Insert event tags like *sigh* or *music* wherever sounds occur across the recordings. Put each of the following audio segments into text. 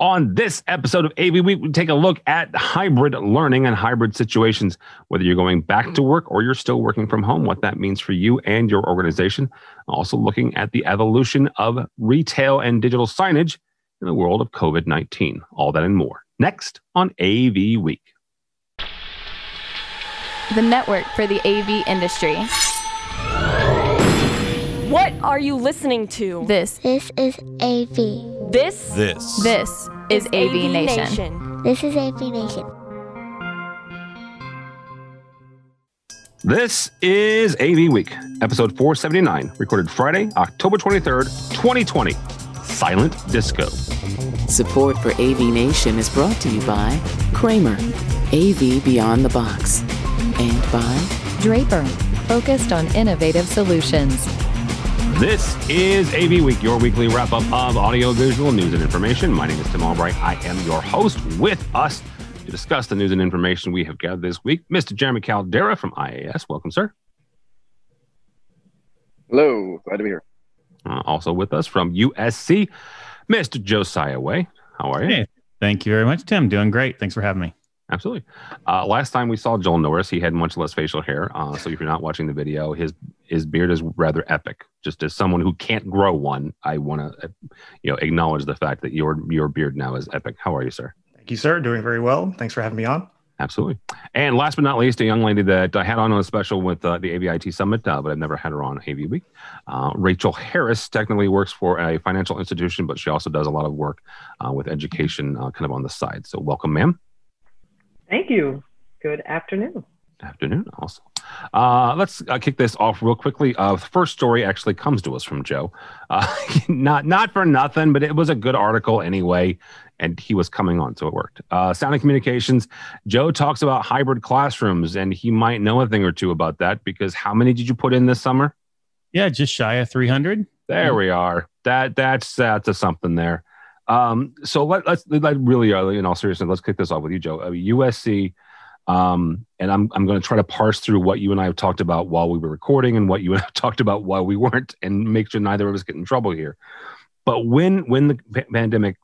On this episode of AV Week, we take a look at hybrid learning and hybrid situations, whether you're going back to work or you're still working from home, what that means for you and your organization. Also, looking at the evolution of retail and digital signage in the world of COVID 19. All that and more next on AV Week. The network for the AV industry. What are you listening to? This This is AV. This This. this is AV, Nation. This is AV Nation. This is AV Week, episode 479, recorded Friday, October 23rd, 2020. Silent Disco. Support for AV Nation is brought to you by Kramer, AV Beyond the Box, and by Draper, focused on innovative solutions. This is AV Week, your weekly wrap up of audiovisual news and information. My name is Tim Albright. I am your host. With us to discuss the news and information we have gathered this week, Mr. Jeremy Caldera from IAS. Welcome, sir. Hello, glad to be here. Uh, also with us from USC, Mr. Josiah Way. How are you? Hey, thank you very much, Tim. Doing great. Thanks for having me. Absolutely. Uh, last time we saw Joel Norris, he had much less facial hair. Uh, so if you're not watching the video, his his beard is rather epic. Just as someone who can't grow one, I want to, you know, acknowledge the fact that your your beard now is epic. How are you, sir? Thank you, sir. Doing very well. Thanks for having me on. Absolutely. And last but not least, a young lady that I had on on a special with uh, the AVIT Summit, uh, but I've never had her on AV Week. Uh, Rachel Harris technically works for a financial institution, but she also does a lot of work uh, with education uh, kind of on the side. So welcome, ma'am. Thank you. Good afternoon. Afternoon, also. Uh, let's uh, kick this off real quickly. Uh, the first story actually comes to us from Joe. Uh, *laughs* not not for nothing, but it was a good article anyway, and he was coming on, so it worked. Uh, Sound and Communications. Joe talks about hybrid classrooms, and he might know a thing or two about that because how many did you put in this summer? Yeah, just shy of 300. There we are. That that's that's a something there. Um, so let, let's let really, uh, in all seriousness, let's kick this off with you, Joe. Uh, USC, um, and I'm I'm going to try to parse through what you and I have talked about while we were recording and what you and I have talked about while we weren't, and make sure neither of us get in trouble here. But when when the p- pandemic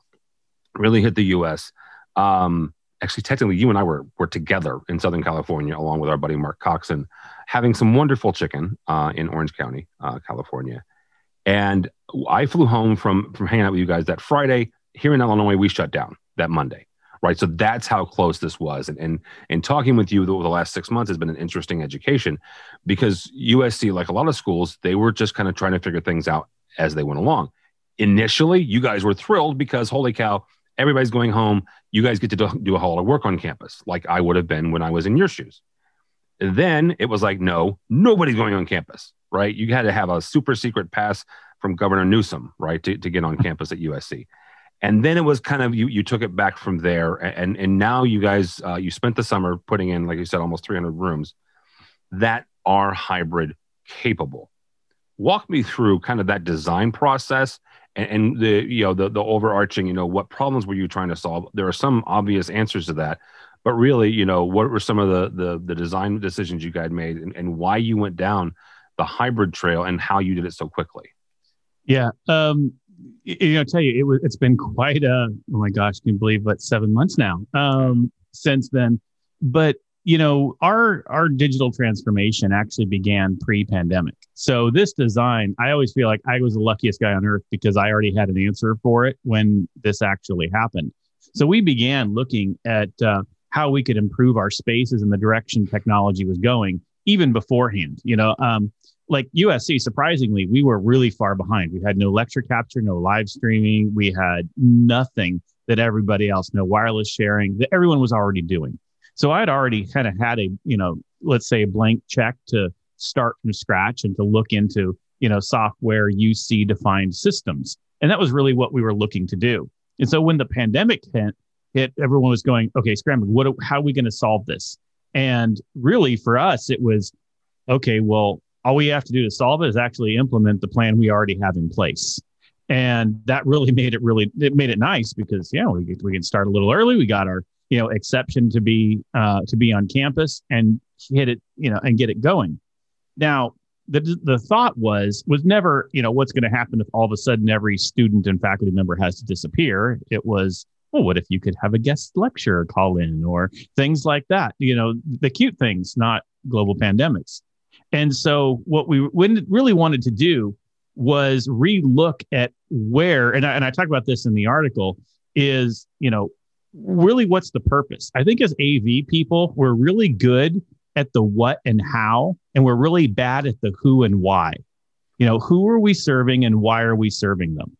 really hit the U.S., um, actually, technically, you and I were were together in Southern California along with our buddy Mark Coxon, having some wonderful chicken uh, in Orange County, uh, California. And I flew home from from hanging out with you guys that Friday. Here in Illinois, we shut down that Monday, right? So that's how close this was. And and, and talking with you over the last six months has been an interesting education, because USC, like a lot of schools, they were just kind of trying to figure things out as they went along. Initially, you guys were thrilled because holy cow, everybody's going home. You guys get to do, do a whole lot of work on campus, like I would have been when I was in your shoes. Then it was like, no, nobody's going on campus, right? You had to have a super secret pass from Governor Newsom, right, to, to get on *laughs* campus at USC. And then it was kind of you you took it back from there, and and now you guys uh, you spent the summer putting in, like you said, almost 300 rooms that are hybrid capable. Walk me through kind of that design process and, and the you know the the overarching you know what problems were you trying to solve? There are some obvious answers to that, but really you know what were some of the the, the design decisions you guys made and, and why you went down the hybrid trail and how you did it so quickly. Yeah. Um, you know, I'll tell you, it was, it's been quite a, oh my gosh, can you believe what seven months now, um, since then. But, you know, our, our digital transformation actually began pre pandemic. So this design, I always feel like I was the luckiest guy on earth because I already had an answer for it when this actually happened. So we began looking at, uh, how we could improve our spaces and the direction technology was going even beforehand, you know, um, like USC, surprisingly, we were really far behind. We had no lecture capture, no live streaming. We had nothing that everybody else, no wireless sharing that everyone was already doing. So I'd already kind of had a, you know, let's say a blank check to start from scratch and to look into, you know, software UC defined systems. And that was really what we were looking to do. And so when the pandemic hit, hit everyone was going, okay, scrambling, what, how are we going to solve this? And really for us, it was, okay, well, all we have to do to solve it is actually implement the plan we already have in place and that really *laughs* made it really it made it nice because yeah we, we can start a little early we got our you know exception to be uh, to be on campus and hit it you know and get it going now the the thought was was never you know what's going to happen if all of a sudden every student and faculty member has to disappear it was well, what if you could have a guest lecturer call in or things like that? You know, the cute things, not global pandemics. And so, what we really wanted to do was relook at where, and I, and I talk about this in the article, is, you know, really what's the purpose? I think as AV people, we're really good at the what and how, and we're really bad at the who and why. You know, who are we serving and why are we serving them?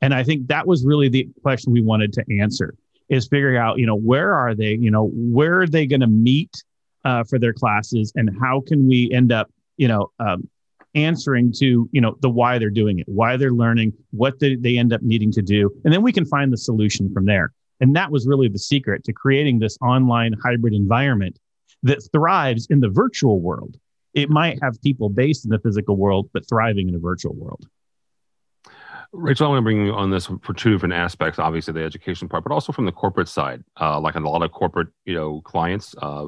And I think that was really the question we wanted to answer is figuring out, you know, where are they? You know, where are they going to meet uh, for their classes, and how can we end up, you know, um, answering to you know the why they're doing it, why they're learning, what they, they end up needing to do, and then we can find the solution from there. And that was really the secret to creating this online hybrid environment that thrives in the virtual world. It might have people based in the physical world, but thriving in a virtual world. Rachel, I want to bring you on this for two different aspects. Obviously, the education part, but also from the corporate side. Uh, like a lot of corporate, you know, clients, uh,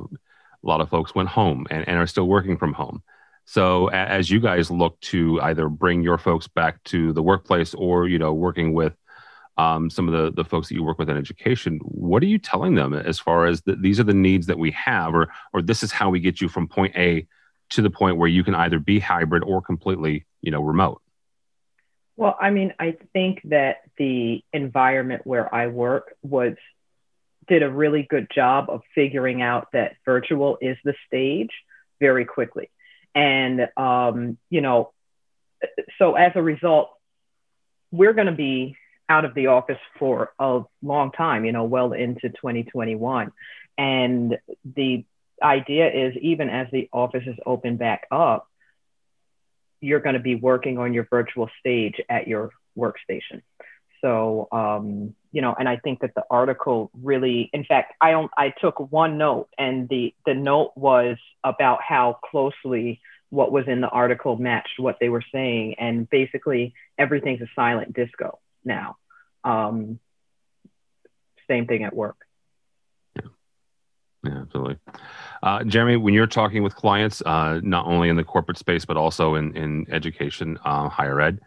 a lot of folks went home and, and are still working from home. So, as you guys look to either bring your folks back to the workplace or, you know, working with um, some of the, the folks that you work with in education, what are you telling them as far as the, these are the needs that we have, or or this is how we get you from point A to the point where you can either be hybrid or completely, you know, remote? Well, I mean, I think that the environment where I work was did a really good job of figuring out that virtual is the stage very quickly. And um, you know, so as a result, we're going to be out of the office for a long time, you know, well into 2021. And the idea is even as the offices open back up, you're going to be working on your virtual stage at your workstation. So, um, you know, and I think that the article really, in fact, I I took one note, and the the note was about how closely what was in the article matched what they were saying, and basically everything's a silent disco now. Um, same thing at work. Yeah, yeah absolutely. Uh, Jeremy, when you're talking with clients, uh, not only in the corporate space but also in in education, uh, higher ed,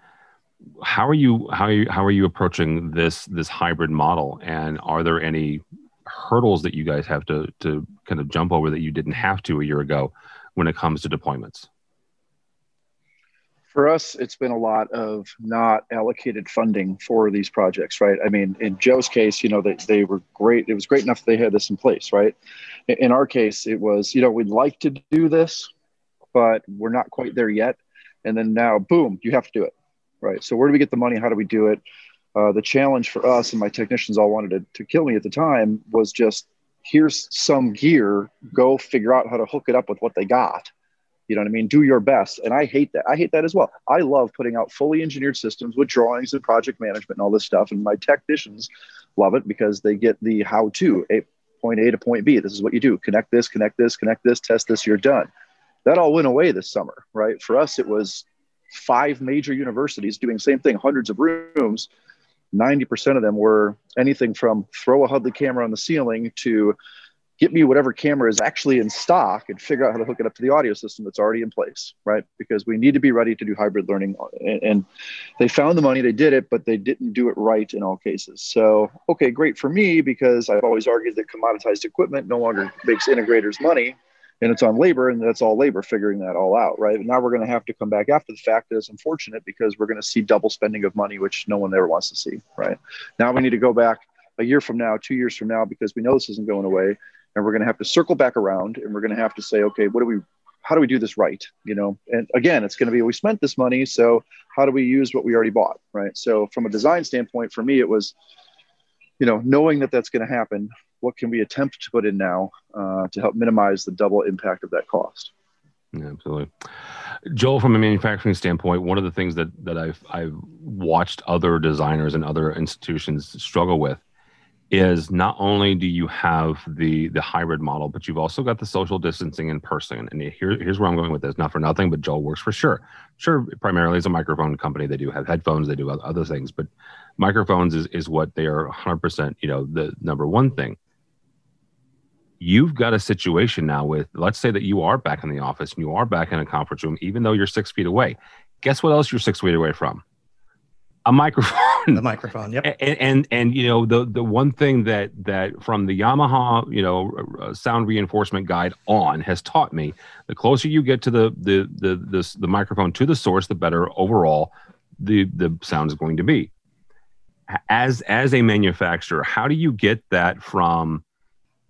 how are you how are you how are you approaching this this hybrid model? And are there any hurdles that you guys have to to kind of jump over that you didn't have to a year ago when it comes to deployments? for us, it's been a lot of not allocated funding for these projects, right? I mean, in Joe's case, you know, they, they were great. It was great enough they had this in place, right? In our case, it was, you know, we'd like to do this, but we're not quite there yet. And then now, boom, you have to do it, right? So where do we get the money? How do we do it? Uh, the challenge for us and my technicians all wanted to, to kill me at the time was just here's some gear, go figure out how to hook it up with what they got you know what I mean? Do your best. And I hate that. I hate that as well. I love putting out fully engineered systems with drawings and project management and all this stuff. And my technicians love it because they get the how to a point A to point B. This is what you do. Connect this, connect this, connect this, test this, you're done. That all went away this summer, right? For us, it was five major universities doing the same thing, hundreds of rooms. 90% of them were anything from throw a Huddly camera on the ceiling to get me whatever camera is actually in stock and figure out how to hook it up to the audio system that's already in place, right? Because we need to be ready to do hybrid learning. And they found the money, they did it, but they didn't do it right in all cases. So, okay, great for me because I've always argued that commoditized equipment no longer makes integrators money and it's on labor and that's all labor figuring that all out, right? now we're going to have to come back after the fact. It's unfortunate because we're going to see double spending of money, which no one ever wants to see, right? Now we need to go back a year from now, two years from now, because we know this isn't going away and we're going to have to circle back around and we're going to have to say okay what do we how do we do this right you know and again it's going to be we spent this money so how do we use what we already bought right so from a design standpoint for me it was you know knowing that that's going to happen what can we attempt to put in now uh, to help minimize the double impact of that cost yeah, absolutely joel from a manufacturing standpoint one of the things that that i've i've watched other designers and other institutions struggle with is not only do you have the the hybrid model, but you've also got the social distancing in person. And here, here's where I'm going with this. Not for nothing, but Joel works for Shure. Shure, primarily as a microphone company, they do have headphones, they do other things, but microphones is is what they are 100%. You know, the number one thing. You've got a situation now with, let's say that you are back in the office and you are back in a conference room, even though you're six feet away. Guess what else you're six feet away from? a *laughs* microphone. The microphone. Yep. And, and and you know the the one thing that that from the Yamaha you know uh, sound reinforcement guide on has taught me the closer you get to the the the this, the microphone to the source, the better overall the the sound is going to be. As as a manufacturer, how do you get that from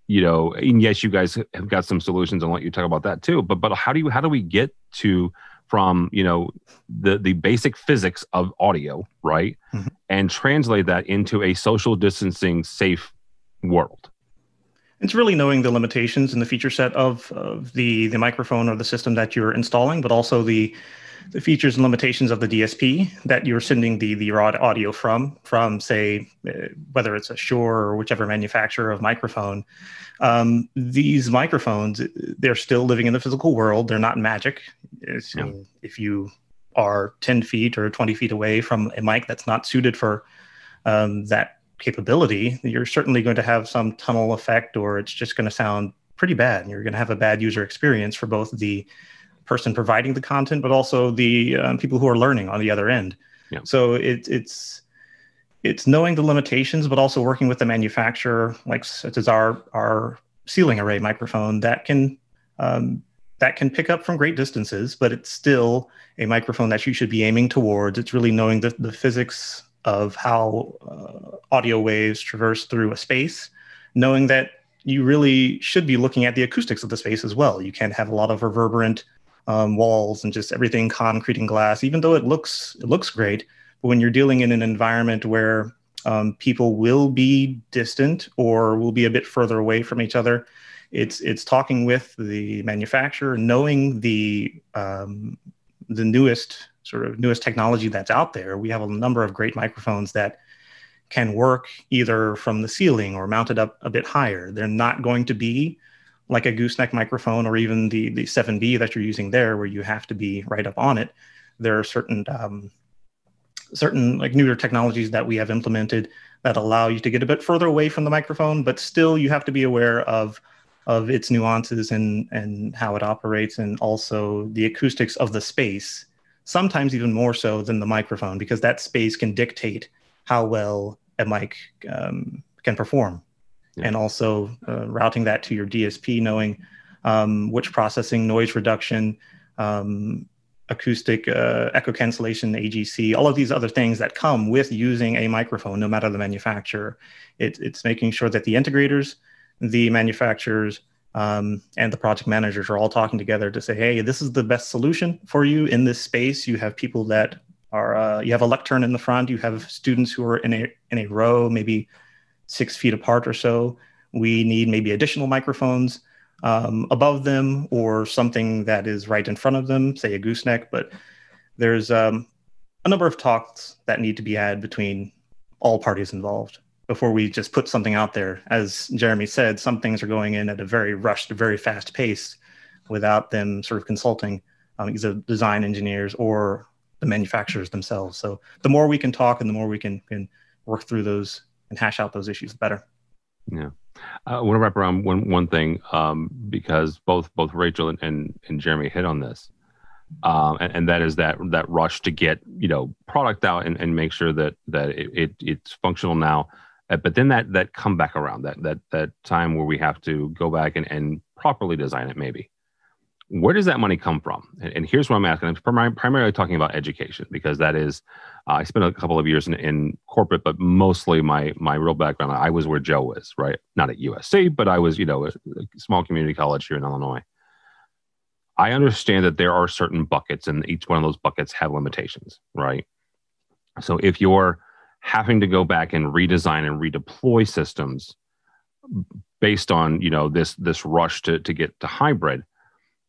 you know and yes you guys have got some solutions and let you talk about that too but but how do you how do we get to from you know the the basic physics of audio right mm-hmm. and translate that into a social distancing safe world it's really knowing the limitations and the feature set of, of the the microphone or the system that you're installing but also the the features and limitations of the DSP that you're sending the the raw audio from, from say uh, whether it's a Shure or whichever manufacturer of microphone. Um, these microphones, they're still living in the physical world. They're not magic. Yeah. If you are 10 feet or 20 feet away from a mic that's not suited for um, that capability, you're certainly going to have some tunnel effect, or it's just going to sound pretty bad. And you're going to have a bad user experience for both the person providing the content, but also the um, people who are learning on the other end. Yeah. So it, it's it's knowing the limitations, but also working with the manufacturer, like such as our our ceiling array microphone that can um, that can pick up from great distances, but it's still a microphone that you should be aiming towards. It's really knowing the, the physics of how uh, audio waves traverse through a space, knowing that you really should be looking at the acoustics of the space as well. You can't have a lot of reverberant um, walls and just everything concrete and glass, even though it looks it looks great. But when you're dealing in an environment where um, people will be distant or will be a bit further away from each other, it's it's talking with the manufacturer, knowing the um, the newest sort of newest technology that's out there. We have a number of great microphones that can work either from the ceiling or mounted up a bit higher. They're not going to be like a gooseneck microphone or even the the 7B that you're using there, where you have to be right up on it. There are certain um, certain like newer technologies that we have implemented that allow you to get a bit further away from the microphone, but still you have to be aware of of its nuances and and how it operates, and also the acoustics of the space. Sometimes even more so than the microphone, because that space can dictate how well a mic um, can perform and also uh, routing that to your DSP, knowing um, which processing, noise reduction, um, acoustic uh, echo cancellation, AGC, all of these other things that come with using a microphone, no matter the manufacturer. It, it's making sure that the integrators, the manufacturers, um, and the project managers are all talking together to say, hey, this is the best solution for you in this space. You have people that are, uh, you have a lectern in the front, you have students who are in a, in a row, maybe six feet apart or so. We need maybe additional microphones um, above them or something that is right in front of them, say a gooseneck. But there's um, a number of talks that need to be had between all parties involved before we just put something out there. As Jeremy said, some things are going in at a very rushed, very fast pace without them sort of consulting um, either design engineers or the manufacturers themselves. So the more we can talk and the more we can, can work through those and hash out those issues better. Yeah. I want to wrap around one one thing um, because both both Rachel and, and, and Jeremy hit on this, um, and, and, that is that that rush to get you know product out and, and make sure that that it, it it's functional now, uh, but then that that come back around that that that time where we have to go back and, and properly design it maybe where does that money come from? And, and here's what I'm asking. I'm prim- primarily talking about education because that is, uh, I spent a couple of years in, in, corporate, but mostly my my real background, I was where Joe was, right? Not at USC, but I was, you know, a, a small community college here in Illinois. I understand that there are certain buckets, and each one of those buckets have limitations, right? So if you're having to go back and redesign and redeploy systems based on you know this this rush to to get to hybrid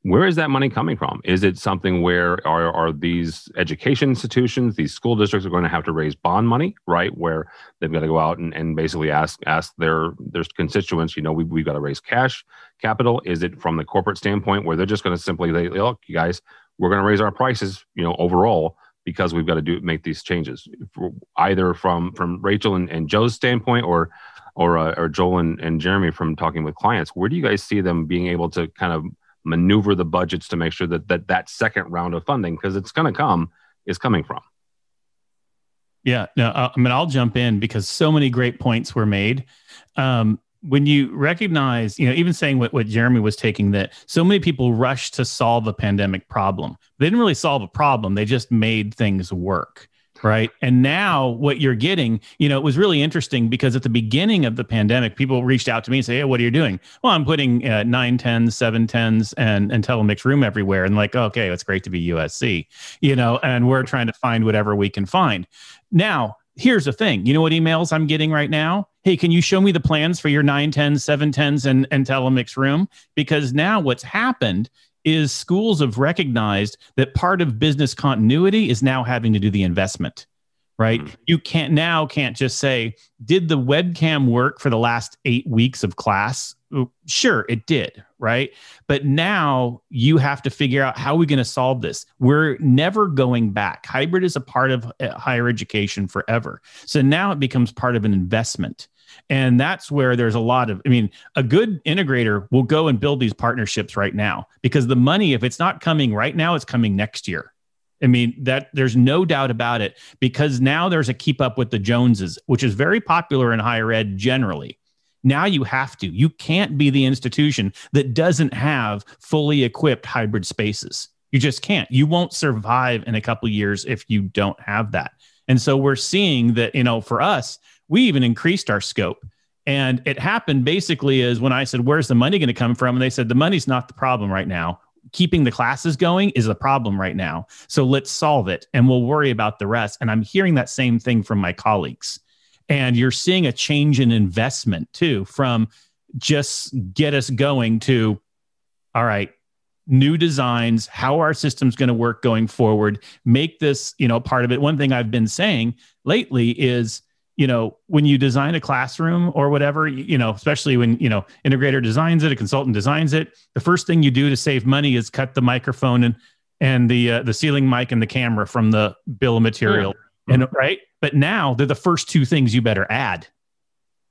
where is that money coming from? Is it something where are, are these education institutions, these school districts are going to have to raise bond money, right? Where they've got to go out and, and basically ask ask their their constituents, you know, we, we've got to raise cash capital. Is it from the corporate standpoint where they're just going to simply say, look, you guys, we're going to raise our prices, you know, overall because we've got to do make these changes, either from from Rachel and, and Joe's standpoint or or uh, or Joel and, and Jeremy from talking with clients. Where do you guys see them being able to kind of maneuver the budgets to make sure that that, that second round of funding, because it's going to come, is coming from? Yeah, no, I mean, I'll jump in because so many great points were made. Um, when you recognize, you know, even saying what, what Jeremy was taking that so many people rush to solve a pandemic problem. They didn't really solve a problem, they just made things work. Right. And now what you're getting, you know, it was really interesting because at the beginning of the pandemic, people reached out to me and say, Hey, what are you doing? Well, I'm putting uh, nine tens, seven tens, and, and Telemix room everywhere. And like, okay, it's great to be USC, you know, and we're trying to find whatever we can find. Now, here's the thing you know what emails I'm getting right now? Hey, can you show me the plans for your 910s, 710s, and, and Telemix room? Because now what's happened is schools have recognized that part of business continuity is now having to do the investment right? Mm-hmm. you can't now can't just say did the webcam work for the last eight weeks of class? Sure it did right? But now you have to figure out how are we going to solve this? We're never going back. Hybrid is a part of uh, higher education forever. So now it becomes part of an investment and that's where there's a lot of i mean a good integrator will go and build these partnerships right now because the money if it's not coming right now it's coming next year I mean, that there's no doubt about it because now there's a keep up with the Joneses, which is very popular in higher ed generally. Now you have to. You can't be the institution that doesn't have fully equipped hybrid spaces. You just can't. You won't survive in a couple years if you don't have that. And so we're seeing that, you know, for us, we even increased our scope. And it happened basically is when I said, Where's the money going to come from? And they said, The money's not the problem right now. Keeping the classes going is the problem right now. So let's solve it and we'll worry about the rest. And I'm hearing that same thing from my colleagues and you're seeing a change in investment too from just get us going to all right new designs how our system's going to work going forward make this you know part of it one thing i've been saying lately is you know when you design a classroom or whatever you know especially when you know integrator designs it a consultant designs it the first thing you do to save money is cut the microphone and and the uh, the ceiling mic and the camera from the bill of material yeah. and right but now they're the first two things you better add.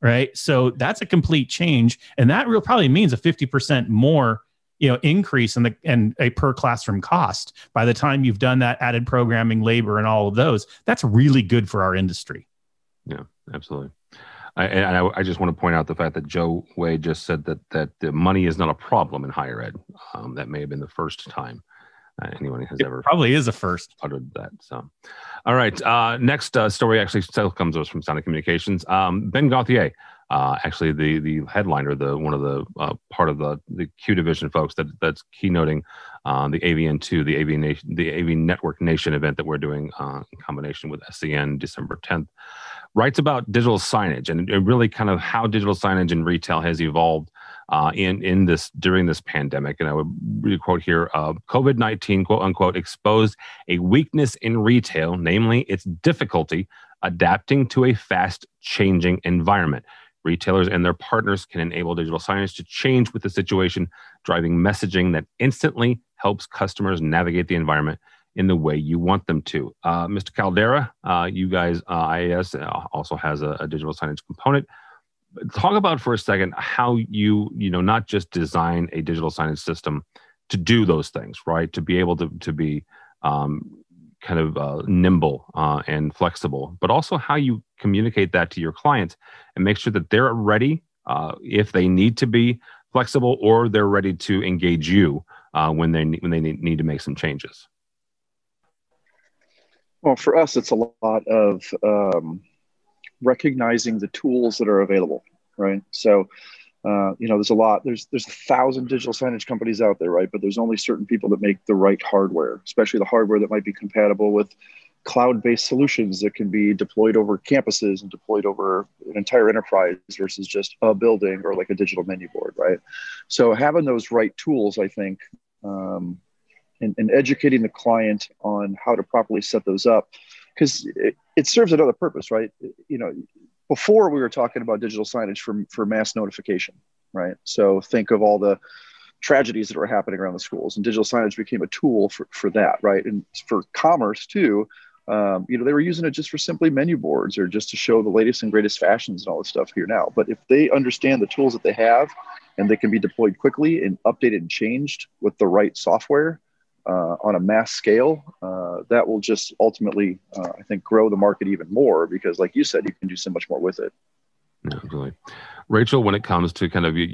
Right. So that's a complete change. And that real probably means a 50% more you know increase in the and a per classroom cost by the time you've done that added programming labor and all of those that's really good for our industry yeah absolutely I, and I, I, just want to point out the fact that Joe Way just said that that the money is not a problem in higher ed. Um, that may have been the first time uh, anyone has it ever probably is a first uttered that. So, all right. Uh, next uh, story actually still comes to us from Sound and Communications. Um, ben Gauthier, uh, actually the the headliner, the one of the uh, part of the the Q division folks that that's keynoting uh, the AVN2, the AV Nation, the AV Network Nation event that we're doing uh, in combination with SCN December 10th. Writes about digital signage and really kind of how digital signage in retail has evolved uh, in in this during this pandemic. And I would read quote here: uh, "COVID nineteen quote unquote exposed a weakness in retail, namely its difficulty adapting to a fast changing environment." Retailers and their partners can enable digital signage to change with the situation, driving messaging that instantly helps customers navigate the environment in the way you want them to. Uh, Mr. Caldera, uh, you guys, uh, IAS uh, also has a, a, digital signage component talk about for a second how you you know not just design a digital signage system to do those things right to be able to to be um, kind of uh, nimble uh, and flexible but also how you communicate that to your clients and make sure that they're ready if they need to be flexible or they're ready to engage you when they when they need to make some changes well for us it's a lot of um, recognizing the tools that are available, right? So, uh, you know, there's a lot. There's there's a thousand digital signage companies out there, right? But there's only certain people that make the right hardware, especially the hardware that might be compatible with cloud-based solutions that can be deployed over campuses and deployed over an entire enterprise versus just a building or like a digital menu board, right? So having those right tools, I think, um, and, and educating the client on how to properly set those up because it, it serves another purpose, right? You know, before we were talking about digital signage for, for mass notification, right? So think of all the tragedies that were happening around the schools, and digital signage became a tool for, for that, right? And for commerce too, um, you know, they were using it just for simply menu boards or just to show the latest and greatest fashions and all this stuff here now. But if they understand the tools that they have and they can be deployed quickly and updated and changed with the right software, uh, on a mass scale, uh, that will just ultimately, uh, I think, grow the market even more because, like you said, you can do so much more with it. Absolutely. Rachel, when it comes to kind of you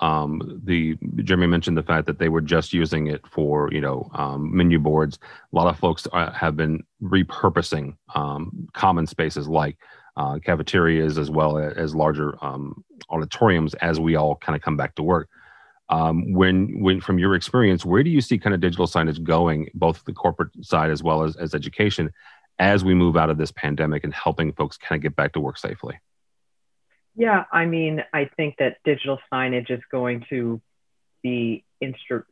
know um, the Jeremy mentioned the fact that they were just using it for you know um, menu boards. A lot of folks are, have been repurposing um, common spaces like uh, cafeterias as well as larger um, auditoriums as we all kind of come back to work. Um, when when from your experience, where do you see kind of digital signage going, both the corporate side as well as as education, as we move out of this pandemic and helping folks kind of get back to work safely? Yeah, I mean, I think that digital signage is going to be instru-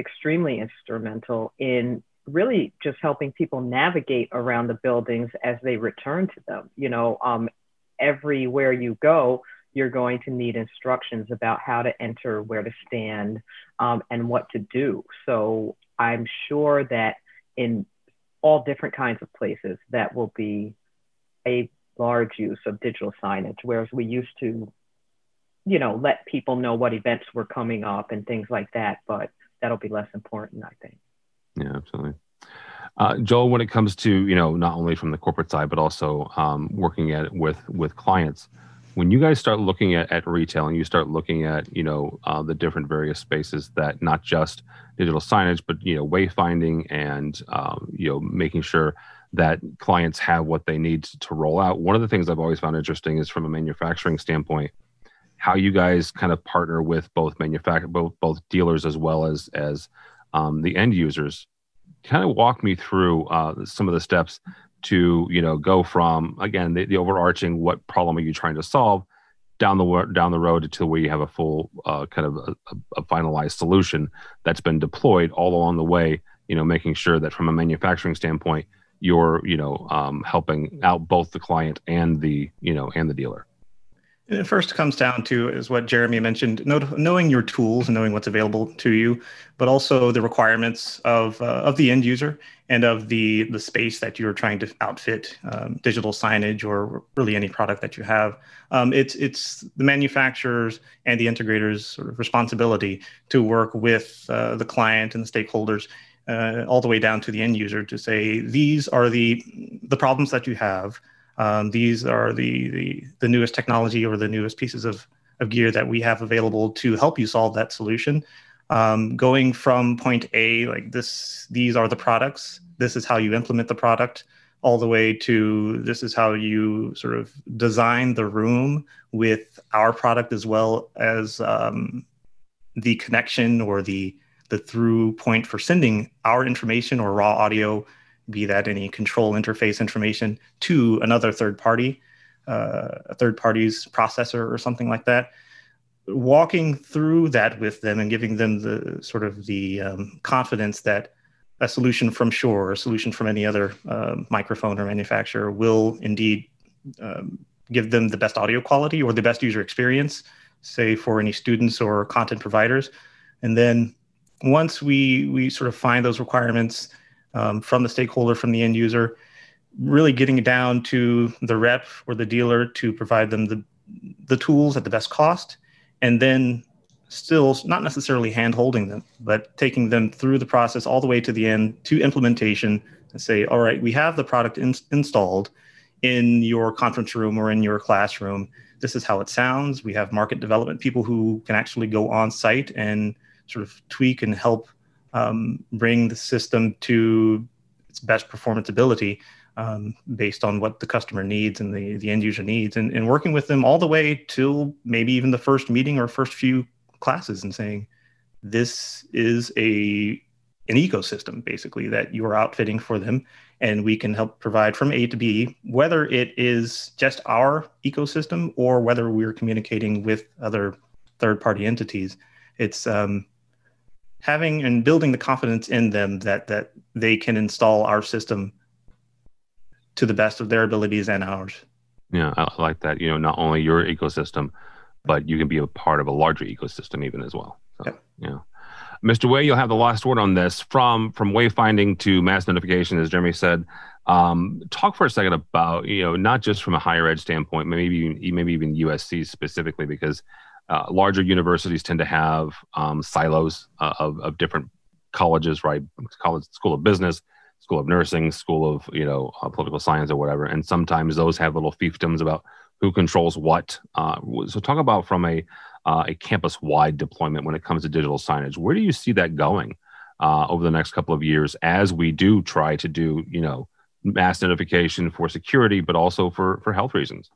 extremely instrumental in really just helping people navigate around the buildings as they return to them. You know, um, everywhere you go, you're going to need instructions about how to enter, where to stand, um, and what to do. So I'm sure that in all different kinds of places, that will be a large use of digital signage, whereas we used to, you know, let people know what events were coming up and things like that. But that'll be less important, I think. Yeah, absolutely. Uh, Joel, when it comes to you know not only from the corporate side but also um, working at with with clients, when you guys start looking at, at retail and you start looking at you know uh, the different various spaces that not just digital signage but you know wayfinding and um, you know making sure that clients have what they need to roll out one of the things i've always found interesting is from a manufacturing standpoint how you guys kind of partner with both manufacturer both both dealers as well as as um, the end users. Kind of walk me through uh, some of the steps to you know go from again the, the overarching what problem are you trying to solve down the down the road where you have a full uh, kind of a, a, finalized solution that's been deployed all along the way you know making sure that from a manufacturing standpoint you're you know um, helping out both the client and the you know and the dealer it first comes down to is what Jeremy mentioned, knowing your tools and knowing what's available to you, but also the requirements of uh, of the end user and of the the space that you're trying to outfit, um, digital signage or really any product that you have. Um, it's it's the manufacturers and the integrators' sort of responsibility to work with uh, the client and the stakeholders. Uh, all the way down to the end user to say these are the the problems that you have um, these are the, the, the newest technology or the newest pieces of, of gear that we have available to help you solve that solution. Um, going from point A, like this, these are the products. This is how you implement the product, all the way to this is how you sort of design the room with our product as well as um, the connection or the the through point for sending our information or raw audio be that any control interface information to another third party, uh, a third party's processor or something like that. Walking through that with them and giving them the sort of the um, confidence that a solution from Shure or a solution from any other uh, microphone or manufacturer will indeed um, give them the best audio quality or the best user experience, say for any students or content providers. And then once we we sort of find those requirements um, from the stakeholder, from the end user, really getting it down to the rep or the dealer to provide them the, the tools at the best cost, and then still not necessarily hand holding them, but taking them through the process all the way to the end to implementation and say, all right, we have the product in, installed in your conference room or in your classroom. This is how it sounds. We have market development people who can actually go on site and sort of tweak and help um, bring the system to its best performance ability um, based on what the customer needs and the, the end user needs and, and working with them all the way till maybe even the first meeting or first few classes and saying this is a an ecosystem basically that you are outfitting for them and we can help provide from a to b whether it is just our ecosystem or whether we're communicating with other third party entities. It's um, having and building the confidence in them that that they can install our system to the best of their abilities and ours. Yeah, I like that. You know, not only your ecosystem, but you can be a part of a larger ecosystem even as well. So, yeah. Mr. Way, you'll have the last word on this from from wayfinding to mass notification, as Jeremy said. Um, talk for a second about you know not just from a higher ed standpoint, maybe maybe even USC specifically, because uh, larger universities tend to have um, silos uh, of, of different colleges, right? College, school of business, school of nursing, school of you know uh, political science or whatever. And sometimes those have little fiefdoms about who controls what. Uh, so talk about from a uh, a campus wide deployment when it comes to digital signage. Where do you see that going uh, over the next couple of years as we do try to do you know mass notification for security, but also for for health reasons?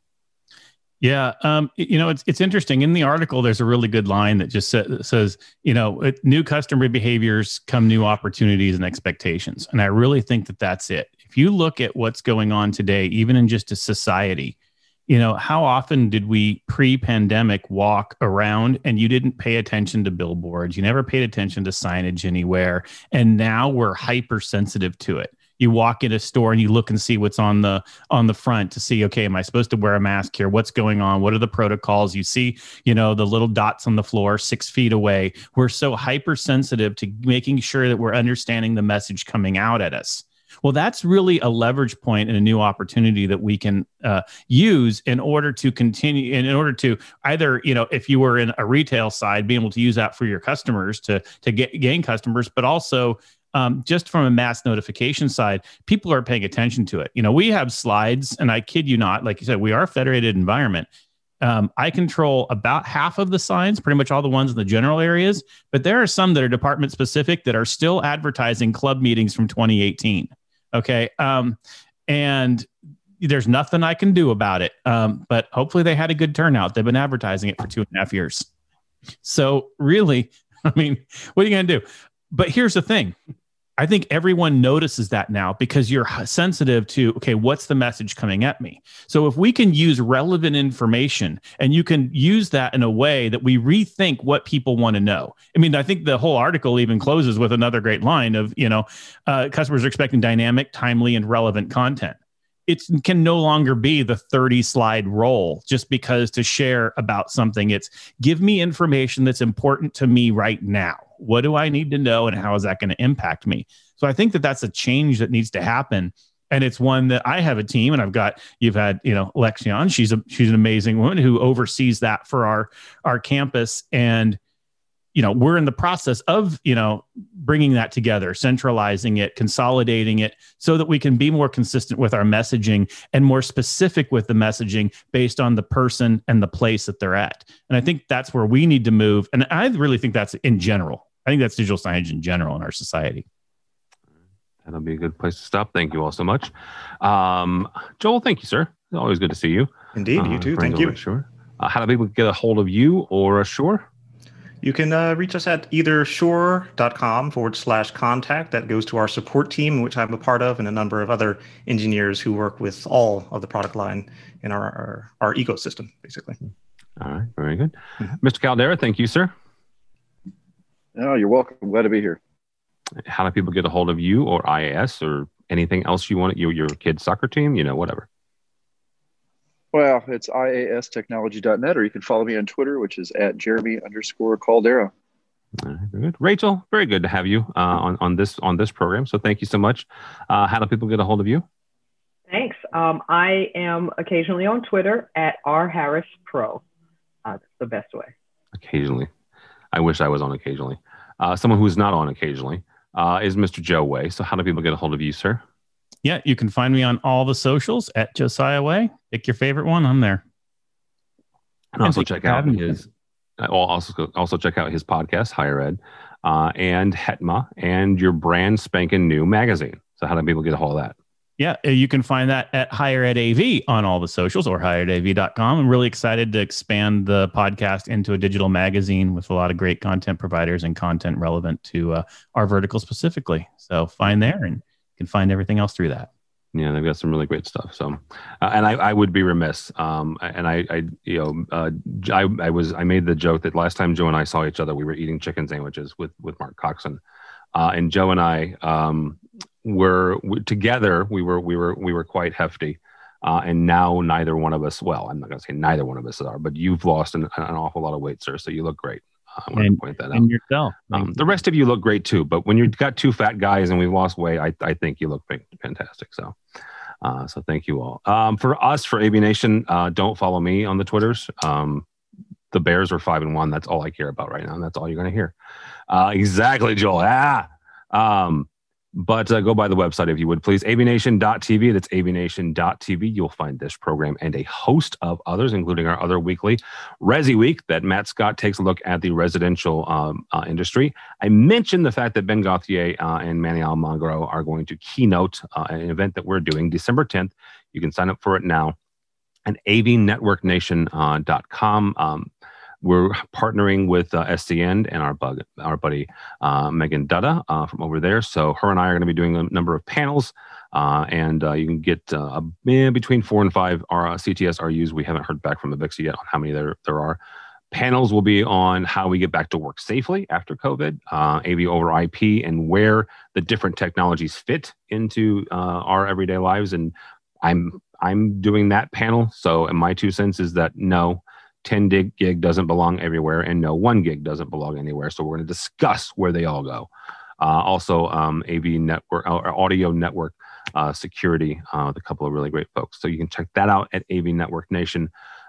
Yeah, um, you know it's it's interesting. In the article, there's a really good line that just sa- says, you know, new customer behaviors come new opportunities and expectations, and I really think that that's it. If you look at what's going on today, even in just a society, you know, how often did we pre-pandemic walk around and you didn't pay attention to billboards, you never paid attention to signage anywhere, and now we're hypersensitive to it you walk in a store and you look and see what's on the on the front to see okay am i supposed to wear a mask here? What's going on? What are the protocols? You see you know the little dots on the floor six feet away. We're so hypersensitive to making sure that we're understanding the message coming out at us. Well, that's really a leverage point and a new opportunity that we can uh, use in order to continue, in order to either, you know, if you were in a retail side, being able to use that for your customers to to get gain customers, but also um, just from a mass notification side, people are paying attention to it. You know, we have slides, and I kid you not, like you said, we are a federated environment. Um, I control about half of the signs, pretty much all the ones in the general areas, but there are some that are department specific that are still advertising club meetings from 2018. Okay. Um, and there's nothing I can do about it. Um, but hopefully they had a good turnout. They've been advertising it for two and a half years. So, really, *laughs* I mean, what are you going to do? But here's the thing I think everyone notices that now because you're sensitive to, okay, what's the message coming at me? So if we can use relevant information and you can use that in a way that we rethink what people want to know. I mean, I think the whole article even closes with another great line of, you know, uh, customers are expecting dynamic, timely, and relevant content. It can no longer be the 30 slide roll just because to share about something. It's give me information that's important to me right now what do I need to know and how is that going to impact me? So I think that that's a change that needs to happen. And it's one that I have a team and I've got, you've had, you know, Lexion, she's a, she's an amazing woman who oversees that for our, our campus. And, you know we're in the process of you know bringing that together centralizing it consolidating it so that we can be more consistent with our messaging and more specific with the messaging based on the person and the place that they're at. And i think that's where we need to move. And i really think that's in general. I think that's digital signage in general in our society. That'll be a good place to stop. Thank you all so much. Um, joel thank you sir. Always good to see you. Indeed you uh, too. thank you. sure uh, how do people get a hold of you or Shure you can uh, reach us at either shure.com forward slash contact. That goes to our support team, which I'm a part of, and a number of other engineers who work with all of the product line in our, our, our ecosystem, basically. All right, very good. Mm-hmm. Mr. Caldera, thank you, sir. Oh, you're welcome. glad to be here. How do people get a hold of you or IAS or anything else you want? Your your kid's soccer team, you know, whatever. Well, it's iastechnology.net, or you can follow me on Twitter, which is at Jeremy underscore Caldera. very good. Rachel, very good to have you uh, on, on this on this program. So thank you so much. Uh, how do people get a hold of you? Thanks. Um, I am occasionally on Twitter at R Harris Pro. Uh, that's the best way. Occasionally. I wish I was on occasionally. Uh, someone who's not on occasionally uh, is Mr. Joe Way. So how do people get a hold of you, sir? Yeah, you can find me on all the socials at Josiah Way. Pick your favorite one. I'm there. And also check out his. Uh, also, also check out his podcast, Higher Ed, uh, and Hetma, and your brand spanking new magazine. So, how do people get a hold of that? Yeah, uh, you can find that at Higher Ed AV on all the socials or higheredav.com. I'm really excited to expand the podcast into a digital magazine with a lot of great content providers and content relevant to uh, our vertical specifically. So find there and can find everything else through that. Yeah, they've got some really great stuff. So, uh, and I, I would be remiss. Um, and I, I, you know, uh, I, I was, I made the joke that last time Joe and I saw each other, we were eating chicken sandwiches with with Mark Coxon, uh, and Joe and I um, were we, together. We were, we were, we were quite hefty. Uh, and now neither one of us, well, I'm not going to say neither one of us are, but you've lost an, an awful lot of weight, sir. So you look great. I want and, to point that and out. yourself. Um, the rest of you look great too, but when you've got two fat guys and we've lost weight, I, I think you look fantastic. So, uh, so thank you all. Um, for us, for AV Nation, uh, don't follow me on the Twitters. Um, the Bears are five and one. That's all I care about right now, and that's all you're going to hear. Uh, exactly, Joel. Ah, Um, but uh, go by the website if you would please. Avnation.tv that's avnation.tv you'll find this program and a host of others including our other weekly resi week that matt scott takes a look at the residential um, uh, industry. I mentioned the fact that ben gauthier uh, and manny almagro are going to keynote uh, an event that we're doing december 10th you can sign up for it now at avnetworknation.com uh, um, we're partnering with uh, SCN and our bug, our buddy uh, Megan Dutta uh, from over there. So her and I are going to be doing a number of panels, uh, and uh, you can get uh, between four and five our CTS RUs. We haven't heard back from Avixa yet on how many there there are. Panels will be on how we get back to work safely after COVID, AV over IP, and where the different technologies fit into our everyday lives. And I'm I'm doing that panel. So, and my two cents is that no, 10 gig doesn't belong everywhere, and no one gig doesn't belong anywhere. So we're going to discuss where they all go. Uh, also, um, AV network or uh, audio network uh, security uh, with a couple of really great folks. So you can check that out at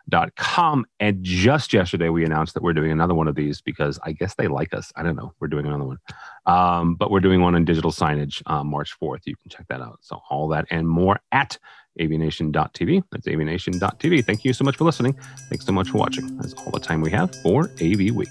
avnetworknation.com. And just yesterday, we announced that we're doing another one of these because I guess they like us. I don't know. We're doing another one, um, but we're doing one on digital signage uh, March 4th. You can check that out. So all that and more at avnation.tv. That's avnation.tv. Thank you so much for listening. Thanks so much for watching. That's all the time we have for AV Week.